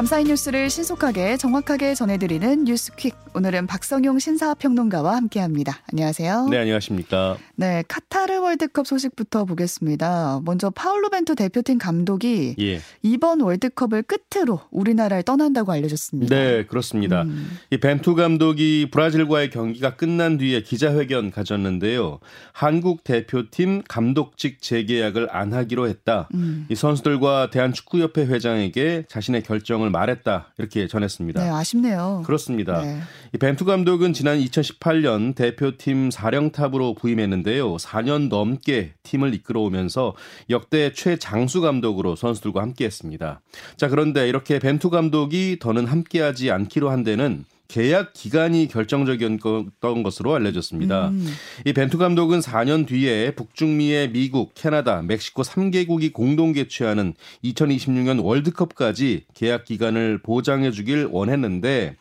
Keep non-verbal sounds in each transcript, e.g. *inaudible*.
밤사이 뉴스를 신속하게 정확하게 전해드리는 뉴스퀵. 오늘은 박성용 신사평론가와 함께합니다. 안녕하세요. 네, 안녕하십니까. 네, 카타르 월드컵 소식부터 보겠습니다. 먼저 파울로 벤투 대표팀 감독이 예. 이번 월드컵을 끝으로 우리나라를 떠난다고 알려졌습니다. 네, 그렇습니다. 음. 이 벤투 감독이 브라질과의 경기가 끝난 뒤에 기자회견 가졌는데요. 한국 대표팀 감독직 재계약을 안 하기로 했다. 음. 이 선수들과 대한축구협회 회장에게 자신의 결정을 말했다. 이렇게 전했습니다. 네, 아쉽네요. 그렇습니다. 네. 이 벤투 감독은 지난 2018년 대표팀 사령탑으로 부임했는데요. 4년 넘게 팀을 이끌어오면서 역대 최장수 감독으로 선수들과 함께했습니다. 자 그런데 이렇게 벤투 감독이 더는 함께하지 않기로 한 데는 계약 기간이 결정적이었던 것으로 알려졌습니다. 음. 이 벤투 감독은 4년 뒤에 북중미의 미국, 캐나다, 멕시코 3개국이 공동 개최하는 2026년 월드컵까지 계약 기간을 보장해 주길 원했는데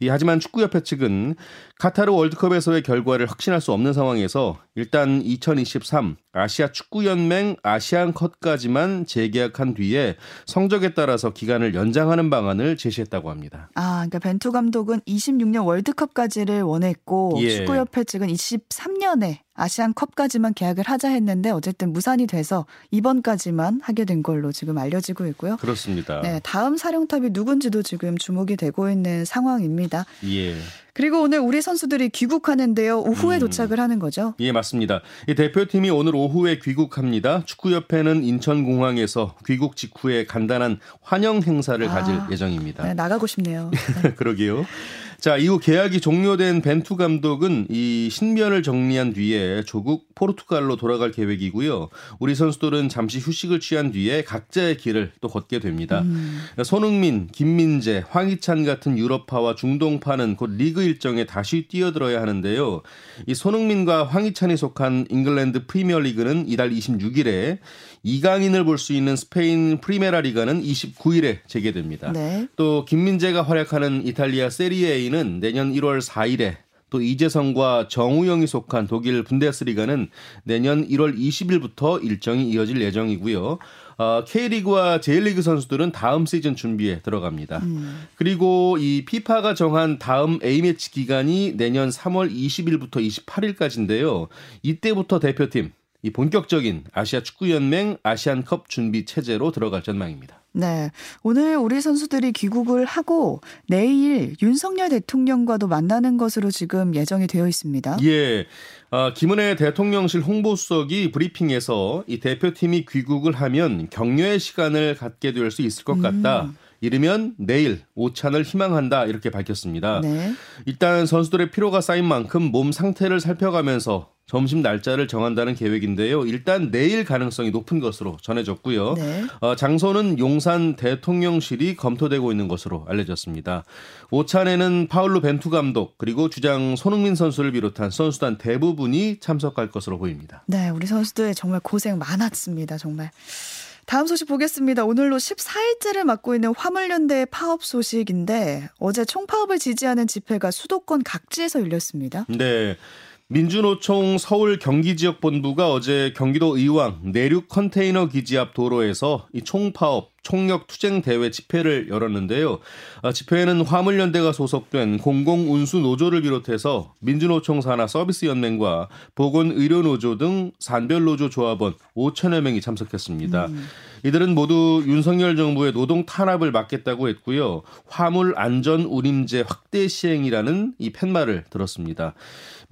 이 하지만 축구협회 측은 카타르 월드컵에서의 결과를 확신할 수 없는 상황에서 일단 2023 아시아 축구연맹 아시안컵까지만 재계약한 뒤에 성적에 따라서 기간을 연장하는 방안을 제시했다고 합니다. 아, 그러니까 벤투 감독은 26년 월드컵까지를 원했고 예. 축구협회 측은 23년에 아시안컵까지만 계약을 하자 했는데 어쨌든 무산이 돼서 이번까지만 하게 된 걸로 지금 알려지고 있고요. 그렇습니다. 네, 다음 사령탑이 누군지도 지금 주목이 되고 있는 상황입니다. 예. 그리고 오늘 우리 선수들이 귀국하는데요. 오후에 음. 도착을 하는 거죠? 예, 맞습니다. 이 대표팀이 오늘 오후에 귀국합니다. 축구협회는 인천공항에서 귀국 직후에 간단한 환영 행사를 아, 가질 예정입니다. 네, 나가고 싶네요. 네. *laughs* 그러게요. 자, 이후 계약이 종료된 벤투 감독은 이 신변을 정리한 뒤에 조국 포르투갈로 돌아갈 계획이고요. 우리 선수들은 잠시 휴식을 취한 뒤에 각자의 길을 또 걷게 됩니다. 음. 손흥민, 김민재, 황희찬 같은 유럽파와 중동파는 곧 리그 일정에 다시 뛰어들어야 하는데요. 이 손흥민과 황희찬이 속한 잉글랜드 프리미어리그는 이달 26일에 이강인을 볼 수 있는 스페인 프리메라 리가는 29일에 재개됩니다. 네. 또 김민재가 활약하는 이탈리아 세리에는 내년 1월 4일에 또 이재성과 정우영이 속한 독일 분데스리가는 내년 1월 20일부터 일정이 이어질 예정이고요. 어, K리그와 J리그 선수들은 다음 시즌 준비에 들어갑니다. 음. 그리고 이 피파가 정한 다음 A매치 기간이 내년 3월 20일부터 28일까지인데요. 이때부터 대표팀 이 본격적인 아시아 축구연맹 아시안컵 준비 체제로 들어갈 전망입니다. 네. 오늘 우리 선수들이 귀국을 하고 내일 윤석열 대통령과도 만나는 것으로 지금 예정이 되어 있습니다. 예. 아, 김은혜 대통령실 홍보수석이 브리핑에서 이 대표팀이 귀국을 하면 격려의 시간을 갖게 될 수 있을 것 같다. 음. 이르면 내일 오찬을 희망한다 이렇게 밝혔습니다. 네. 일단 선수들의 피로가 쌓인 만큼 몸 상태를 살펴가면서 점심 날짜를 정한다는 계획인데요. 일단 내일 가능성이 높은 것으로 전해졌고요. 네. 어, 장소는 용산 대통령실이 검토되고 있는 것으로 알려졌습니다. 오찬에는 파울루 벤투 감독 그리고 주장 손흥민 선수를 비롯한 선수단 대부분이 참석할 것으로 보입니다. 네, 우리 선수들 정말 고생 많았습니다. 정말. 다음 소식 보겠습니다. 오늘로 14일째를 맡고 있는 화물연대의 파업 소식인데 어제 총파업을 지지하는 집회가 수도권 각지에서 열렸습니다. 네. 민주노총 서울 경기지역본부가 어제 경기도 의왕 내륙 컨테이너 기지 앞 도로에서 이 총파업 총력 투쟁 대회 집회를 열었는데요. 아, 집회에는 화물연대가 소속된 공공운수 노조를 비롯해서 민주노총 산하 서비스 연맹과 보건의료노조 등 산별노조 조합원 5천여 명이 참석했습니다. 음. 이들은 모두 윤석열 정부의 노동 탄압을 막겠다고 했고요. 화물 안전 운임제 확대 시행이라는 이 팻말을 들었습니다.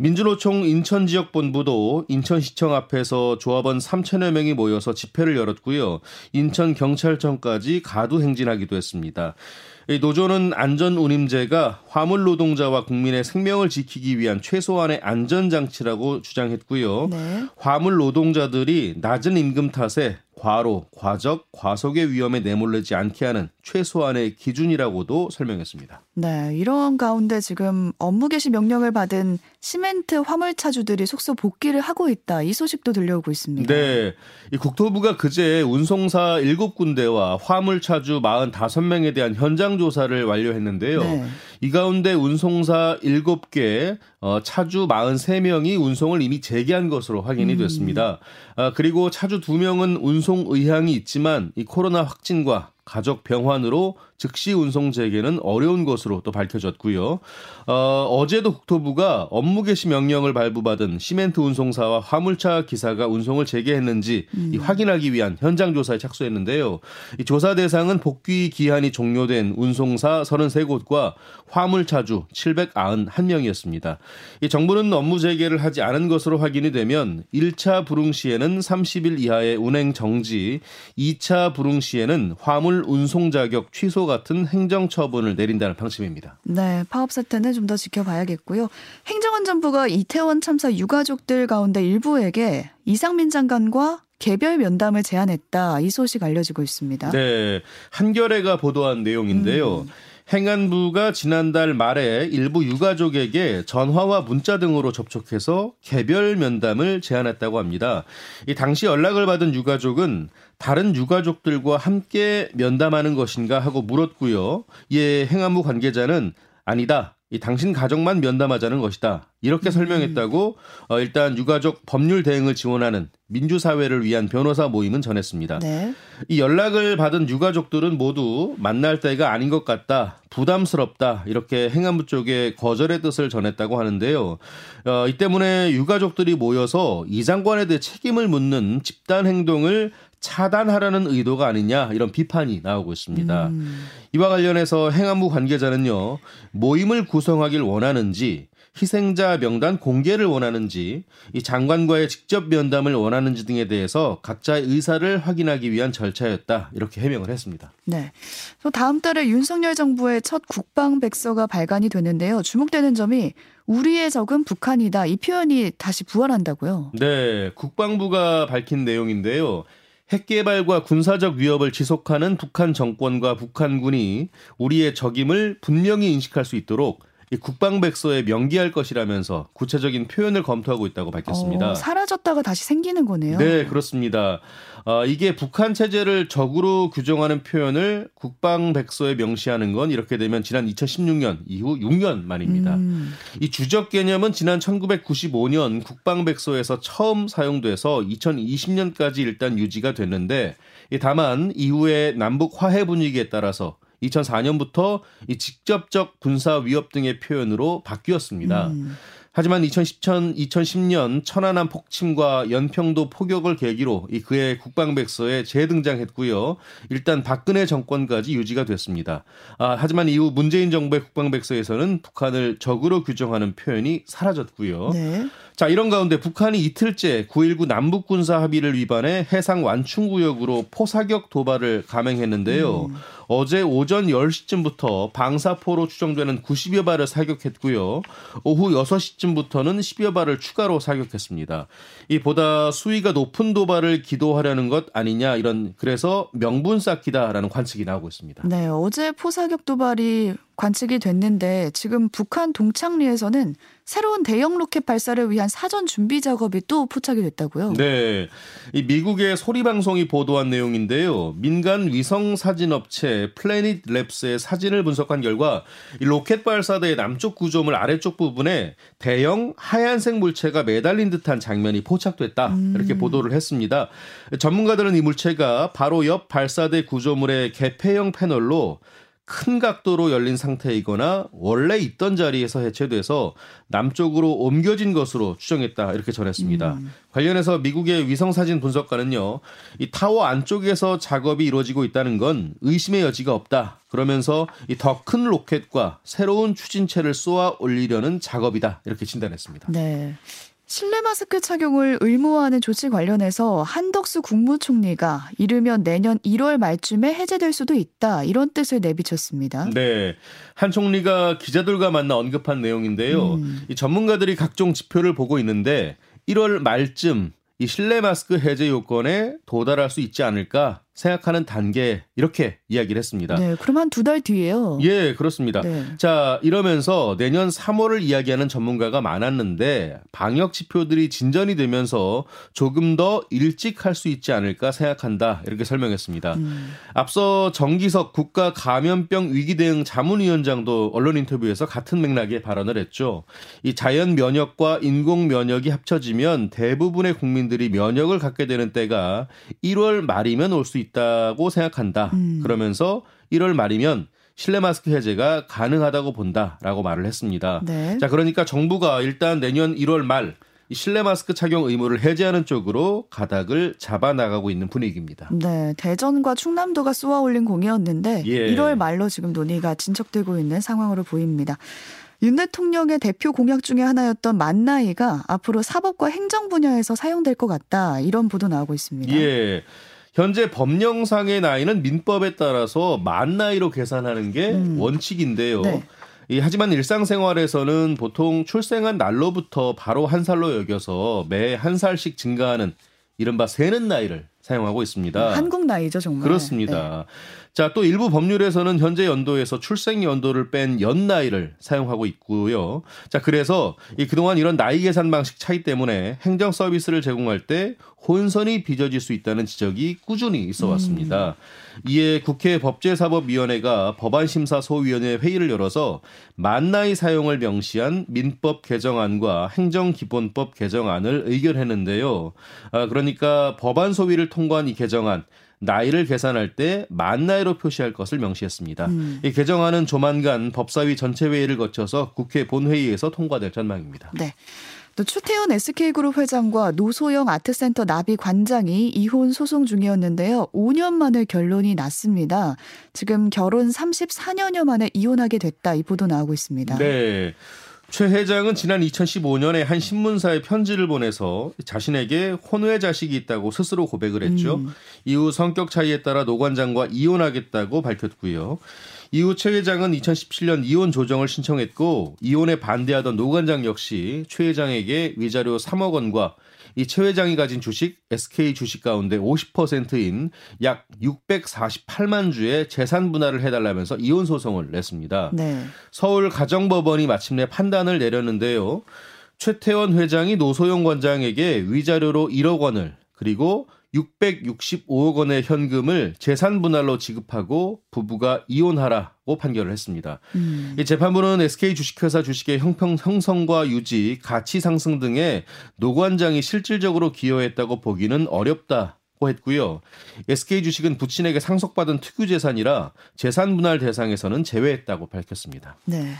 민주노총 인천지역본부도 인천시청 앞에서 조합원 3천여 명이 모여서 집회를 열었고요. 인천경찰청까지 가두 행진하기도 했습니다. 노조는 안전운임제가 화물 노동자와 국민의 생명을 지키기 위한 최소한의 안전장치라고 주장했고요. 네. 화물 노동자들이 낮은 임금 탓에 과로, 과적, 과속의 위험에 내몰리지 않게 하는 최소한의 기준이라고도 설명했습니다. 네, 이런 가운데 지금 업무 개시 명령을 받은 시멘트 화물차주들이 속속 복귀를 하고 있다. 이 소식도 들려오고 있습니다. 네. 이 국토부가 그제 운송사 7군데와 화물차주 45명에 대한 현장 조사를 완료했는데요. 네. 이 가운데 운송사 7개, 어, 차주 43명이 운송을 이미 재개한 것으로 확인이 음. 됐습니다. 아, 그리고 차주 2명은 운송 의향이 있지만 이 코로나 확진과 가족 병환으로 즉시 운송 재개는 어려운 것으로 또 밝혀졌고요. 어, 어제도 국토부가 업무 개시 명령을 발부받은 시멘트 운송사와 화물차 기사가 운송을 재개했는지 음. 확인하기 위한 현장 조사에 착수했는데요. 이 조사 대상은 복귀 기한이 종료된 운송사 33곳과 화물차주 791명이었습니다. 이 정부는 업무 재개를 하지 않은 것으로 확인이 되면 1차 불응 시에는 30일 이하의 운행 정지, 2차 불응 시에는 화물 운송 자격 취소 같은 행정 처분을 내린다는 방침입니다. 네, 파업 사태는 좀 더 지켜봐야겠고요. 행정안전부가 이태원 참사 유가족들 가운데 일부에게 이상민 장관과 개별 면담을 제안했다. 이 소식 알려지고 있습니다. 네. 한겨레가 보도한 내용인데요. 음. 행안부가 지난달 말에 일부 유가족에게 전화와 문자 등으로 접촉해서 개별 면담을 제안했다고 합니다. 이 당시 연락을 받은 유가족은 다른 유가족들과 함께 면담하는 것인가 하고 물었고요. 이에 행안부 관계자는 아니다. 이 당신 가족만 면담하자는 것이다. 이렇게 음. 설명했다고 어, 일단 유가족 법률 대응을 지원하는 민주사회를 위한 변호사 모임은 전했습니다. 네. 이 연락을 받은 유가족들은 모두 만날 때가 아닌 것 같다, 부담스럽다 이렇게 행안부 쪽에 거절의 뜻을 전했다고 하는데요. 어, 이 때문에 유가족들이 모여서 이 장관에 대해 책임을 묻는 집단 행동을 차단하라는 의도가 아니냐 이런 비판이 나오고 있습니다. 음. 이와 관련해서 행안부 관계자는요 모임을 구성하길 원하는지 희생자 명단 공개를 원하는지 이 장관과의 직접 면담을 원하는지 등에 대해서 각자의 의사를 확인하기 위한 절차였다 이렇게 해명을 했습니다. 네. 다음 달에 윤석열 정부의 첫 국방 백서가 발간이 되는데요. 주목되는 점이 우리의 적은 북한이다 이 표현이 다시 부활한다고요. 네, 국방부가 밝힌 내용인데요. 핵개발과 군사적 위협을 지속하는 북한 정권과 북한군이 우리의 적임을 분명히 인식할 수 있도록 이 국방백서에 명기할 것이라면서 구체적인 표현을 검토하고 있다고 밝혔습니다. 어, 사라졌다가 다시 생기는 거네요. 네, 그렇습니다. 어, 이게 북한 체제를 적으로 규정하는 표현을 국방백서에 명시하는 건 이렇게 되면 지난 2016년 이후 6년 만입니다. 음. 이 주적 개념은 지난 1995년 국방백서에서 처음 사용돼서 2020년까지 일단 유지가 됐는데 다만 이후에 남북 화해 분위기에 따라서 2004년부터 이 직접적 군사 위협 등의 표현으로 바뀌었습니다. 음. 하지만 2010, 2010년 천안함 폭침과 연평도 포격을 계기로 이 그의 국방백서에 재등장했고요. 일단 박근혜 정권까지 유지가 됐습니다. 아, 하지만 이후 문재인 정부의 국방백서에서는 북한을 적으로 규정하는 표현이 사라졌고요. 네. 자, 이런 가운데 북한이 이틀째 9.19 남북군사 합의를 위반해 해상 완충구역으로 포사격 도발을 감행했는데요. 음. 어제 오전 10시쯤부터 방사포로 추정되는 90여 발을 사격했고요. 오후 6시쯤부터는 10여 발을 추가로 사격했습니다. 이 보다 수위가 높은 도발을 기도하려는 것 아니냐 이런 그래서 명분 쌓기다라는 관측이 나오고 있습니다. 네, 어제 포사격 도발이 관측이 됐는데 지금 북한 동창리에서는 새로운 대형 로켓 발사를 위한 사전 준비 작업이 또 포착이 됐다고요? 네. 이 미국의 소리 방송이 보도한 내용인데요. 민간 위성 사진 업체 플래닛 랩스의 사진을 분석한 결과 이 로켓 발사대의 남쪽 구조물 아래쪽 부분에 대형 하얀색 물체가 매달린 듯한 장면이 포착됐다. 음. 이렇게 보도를 했습니다. 전문가들은 이 물체가 바로 옆 발사대 구조물의 개폐형 패널로 큰 각도로 열린 상태이거나 원래 있던 자리에서 해체돼서 남쪽으로 옮겨진 것으로 추정했다 이렇게 전했습니다. 음. 관련해서 미국의 위성 사진 분석가는요, 이 타워 안쪽에서 작업이 이루어지고 있다는 건 의심의 여지가 없다. 그러면서 이 더 큰 로켓과 새로운 추진체를 쏘아 올리려는 작업이다 이렇게 진단했습니다. 네. 실내 마스크 착용을 의무화하는 조치 관련해서 한덕수 국무총리가 이르면 내년 1월 말쯤에 해제될 수도 있다 이런 뜻을 내비쳤습니다. 네, 한 총리가 기자들과 만나 언급한 내용인데요. 음. 이 전문가들이 각종 지표를 보고 있는데 1월 말쯤 이 실내 마스크 해제 요건에 도달할 수 있지 않을까 생각하는 단계 이렇게 이야기를 했습니다. 네, 그럼 한 두 달 뒤에요. 예, 그렇습니다. 네. 자, 이러면서 내년 3월을 이야기하는 전문가가 많았는데 방역 지표들이 진전이 되면서 조금 더 일찍 할 수 있지 않을까 생각한다. 이렇게 설명했습니다. 음. 앞서 정기석 국가 감염병 위기 대응 자문위원장도 언론 인터뷰에서 같은 맥락의 발언을 했죠. 이 자연 면역과 인공 면역이 합쳐지면 대부분의 국민들이 면역을 갖게 되는 때가 1월 말이면 올 수 있다. 있다고 생각한다. 음. 그러면 서 1월 말이면 실내 마스크 해제가 가능하다고 본다라고 말을 했습니다. 네. 자, 그러니까 정부가 일단 내년 1월 말 실내 마스크 착용 의무를 해제하는 쪽으로 가닥을 잡아 나가고 있는 분위기입니다. 네, 대전과 충남도가 쏘아 올린 공이었는데 예. 1월 말로 지금 논의가 진척되고 있는 상황으로 보입니다. 윤 대통령의 대표 공약 중에 하나였던 만 나이가 앞으로 사법과 행정 분야에서 사용될 것 같다 이런 보도 나오고 있습니다. 예. 현재 법령상의 나이는 민법에 따라서 만 나이로 계산하는 게 음. 원칙인데요. 네. 이, 하지만 일상생활에서는 보통 출생한 날로부터 바로 한 살로 여겨서 매 한 살씩 증가하는 이른바 세는 나이를 사용하고 있습니다. 한국 나이죠, 정말. 그렇습니다. 네. 자, 또 일부 법률에서는 현재 연도에서 출생 연도를 뺀 연나이를 사용하고 있고요. 자, 그래서 이 그동안 이런 나이 계산 방식 차이 때문에 행정 서비스를 제공할 때 혼선이 빚어질 수 있다는 지적이 꾸준히 있어 왔습니다. 음. 이에 국회 법제사법위원회가 법안심사소위원회 회의를 열어서 만나이 사용을 명시한 민법 개정안과 행정기본법 개정안을 의결했는데요. 아, 그러니까 법안 소위를 통과한 이 개정안 나이를 계산할 때 만 나이로 표시할 것을 명시했습니다. 음. 이 개정안은 조만간 법사위 전체 회의를 거쳐서 국회 본회의에서 통과될 전망입니다. 네. 또 추태훈 SK그룹 회장과 노소영 아트센터 나비 관장이 이혼 소송 중이었는데요. 5년 만에 결론이 났습니다. 지금 결혼 34년여 만에 이혼하게 됐다 이 보도 나오고 있습니다. 네. 최 회장은 지난 2015년에 한 신문사에 편지를 보내서 자신에게 혼외 자식이 있다고 스스로 고백을 했죠. 음. 이후 성격 차이에 따라 노 관장과 이혼하겠다고 밝혔고요. 이후 최 회장은 2017년 이혼 조정을 신청했고 이혼에 반대하던 노 관장 역시 최 회장에게 위자료 3억 원과 이 최 회장이 가진 주식 SK 주식 가운데 50%인 약 648만 주의 재산 분할을 해달라면서 이혼 소송을 냈습니다. 네. 서울 가정법원이 마침내 판단을 내렸는데요. 최태원 회장이 노소영 관장에게 위자료로 1억 원을 그리고 665억 원의 현금을 재산 분할로 지급하고 부부가 이혼하라고 판결을 했습니다. 음. 이 재판부는 SK 주식회사 주식의 형평 형성과 유지, 가치 상승 등에 노관장이 실질적으로 기여했다고 보기는 어렵다 고 했고요. SK 주식은 부친에게 상속받은 특유 재산이라 재산 분할 대상에서는 제외했다고 밝혔습니다. 네.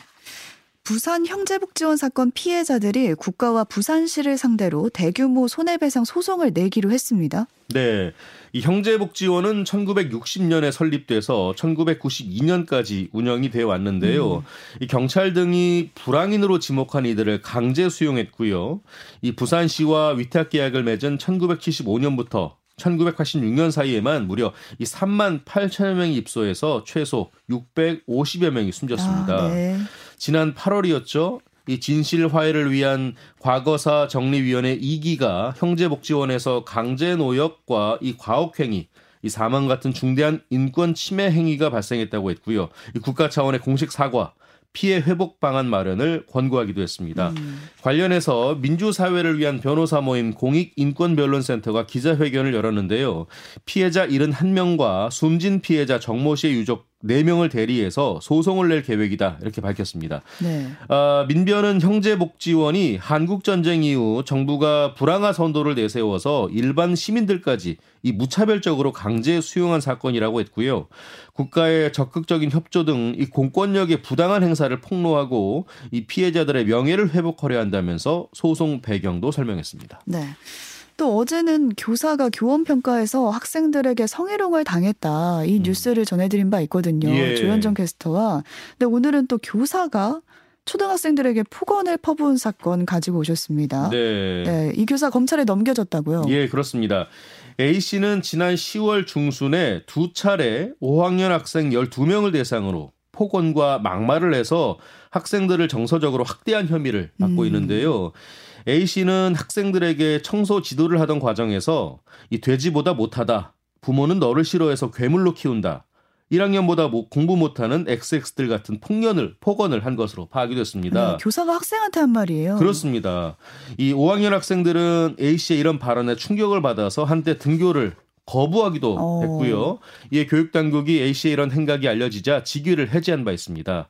부산 형제복지원 사건 피해자들이 국가와 부산시를 상대로 대규모 손해배상 소송을 내기로 했습니다. 네. 이 형제복지원은 1960년에 설립돼서 1992년까지 운영이 되어 왔는데요. 음. 이 경찰 등이 불황인으로 지목한 이들을 강제 수용했고요. 이 부산시와 위탁 계약을 맺은 1975년부터 1986년 사이에만 무려 이 3만 8천여 명이 입소해서 최소 650여 명이 숨졌습니다. 아, 네. 지난 8월이었죠. 이 진실 화해를 위한 과거사 정리위원회 2기가 형제복지원에서 강제 노역과 이 과혹행위 이 사망 같은 중대한 인권 침해 행위가 발생했다고 했고요. 이 국가 차원의 공식 사과, 피해 회복 방안 마련을 권고하기도 했습니다. 음. 관련해서 민주사회를 위한 변호사 모임 공익인권변론센터가 기자회견을 열었는데요. 피해자 71명과 숨진 피해자 정모 씨의 유족 4명을 대리해서 소송을 낼 계획이다 이렇게 밝혔습니다. 네. 아, 민변은 형제복지원이 한국전쟁 이후 정부가 불황화 선도를 내세워서 일반 시민들까지 이 무차별적으로 강제 수용한 사건이라고 했고요. 국가의 적극적인 협조 등 이 공권력의 부당한 행사를 폭로하고 이 피해자들의 명예를 회복하려 한다면서 소송 배경도 설명했습니다. 네. 또 어제는 교사가 교원 평가에서 학생들에게 성희롱을 당했다 이 음. 뉴스를 전해드린 바 있거든요. 예. 조현정 캐스터와. 근데 오늘은 또 교사가 초등학생들에게 폭언을 퍼부은 사건 가지고 오셨습니다. 네. 네. 이 교사 검찰에 넘겨졌다고요? 예, 그렇습니다. A 씨는 지난 10월 중순에 두 차례 5학년 학생 12명을 대상으로 폭언과 막말을 해서 학생들을 정서적으로 학대한 혐의를 받고 음. 있는데요. A 씨는 학생들에게 청소 지도를 하던 과정에서 이 돼지보다 못하다. 부모는 너를 싫어해서 괴물로 키운다. 1학년보다 뭐 공부 못하는 XX들 같은 폭언을 폭언을 한 것으로 파악이 됐습니다. 네, 교사가 학생한테 한 말이에요. 그렇습니다. 이 5학년 학생들은 A 씨의 이런 발언에 충격을 받아서 한때 등교를 거부하기도 어. 했고요. 이에 교육 당국이 A 씨의 이런 행각이 알려지자 직위를 해제한 바 있습니다.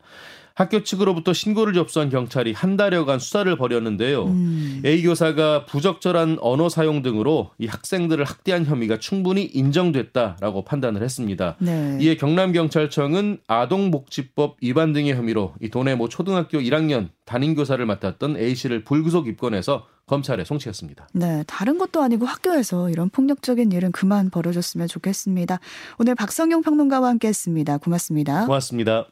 학교 측으로부터 신고를 접수한 경찰이 한 달여간 수사를 벌였는데요. 음. A 교사가 부적절한 언어 사용 등으로 이 학생들을 학대한 혐의가 충분히 인정됐다라고 판단을 했습니다. 네. 이에 경남 경찰청은 아동복지법 위반 등의 혐의로 이 도내 모 초등학교 1학년 담임 교사를 맡았던 A 씨를 불구속 입건해서 검찰에 송치했습니다. 네, 다른 것도 아니고 학교에서 이런 폭력적인 일은 그만 벌어졌으면 좋겠습니다. 오늘 박성용 평론가와 함께했습니다. 고맙습니다. 고맙습니다.